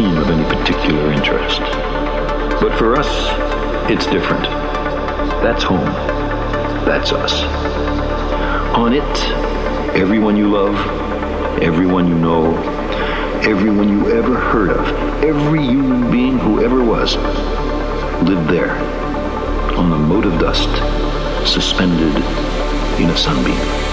seem of any particular interest. But for us, it's different. That's home. That's us. On it, everyone you love, everyone you know, everyone you ever heard of, every human being who ever was, lived there, on a mote of dust, suspended in a sunbeam.